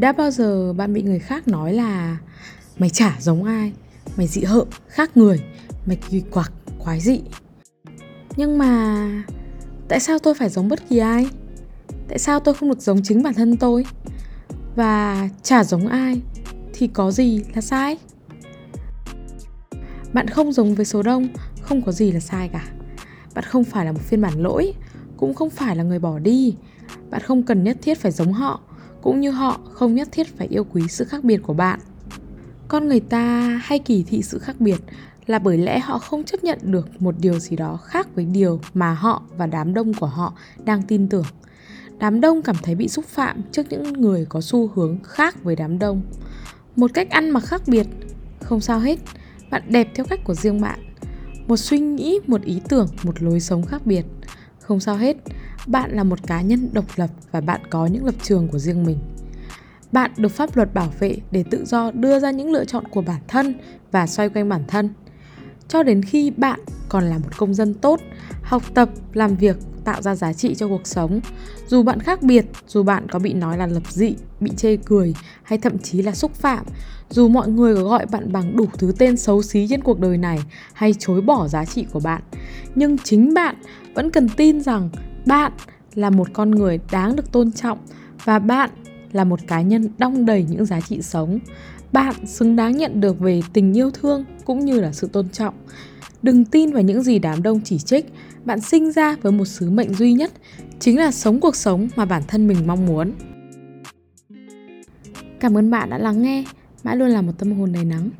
Đã bao giờ bạn bị người khác nói là Mày chả giống ai Mày dị hợm, khác người Mày kỳ quặc, quái dị Nhưng mà Tại sao tôi phải giống bất kỳ ai? Tại sao tôi không được giống chính bản thân tôi? Và chả giống ai Thì có gì là sai? Bạn không giống với số đông Không có gì là sai cả. Bạn không phải là một phiên bản lỗi Cũng không phải là người bỏ đi. Bạn không cần nhất thiết phải giống họ cũng như họ không nhất thiết phải yêu quý sự khác biệt của bạn. Con người ta hay kỳ thị sự khác biệt là bởi lẽ họ không chấp nhận được một điều gì đó khác với điều mà họ và đám đông của họ đang tin tưởng. Đám đông cảm thấy bị xúc phạm trước những người có xu hướng khác với đám đông. Một cách ăn mặc khác biệt, không sao hết, bạn đẹp theo cách của riêng bạn. Một suy nghĩ, một ý tưởng, một lối sống khác biệt, không sao hết bạn là một cá nhân độc lập và bạn có những lập trường của riêng mình. Bạn được pháp luật bảo vệ để tự do đưa ra những lựa chọn của bản thân và xoay quanh bản thân. Cho đến khi bạn còn là một công dân tốt, học tập, làm việc, tạo ra giá trị cho cuộc sống, dù bạn khác biệt, dù bạn có bị nói là lập dị, bị chê cười hay thậm chí là xúc phạm, dù mọi người có gọi bạn bằng đủ thứ tên xấu xí trên cuộc đời này hay chối bỏ giá trị của bạn, nhưng chính bạn vẫn cần tin rằng bạn là một con người đáng được tôn trọng và bạn là một cá nhân đong đầy những giá trị sống. Bạn xứng đáng nhận được về tình yêu thương cũng như là sự tôn trọng. Đừng tin vào những gì đám đông chỉ trích. Bạn sinh ra với một sứ mệnh duy nhất, chính là sống cuộc sống mà bản thân mình mong muốn. Cảm ơn bạn đã lắng nghe. Mãi luôn là một tâm hồn đầy nắng.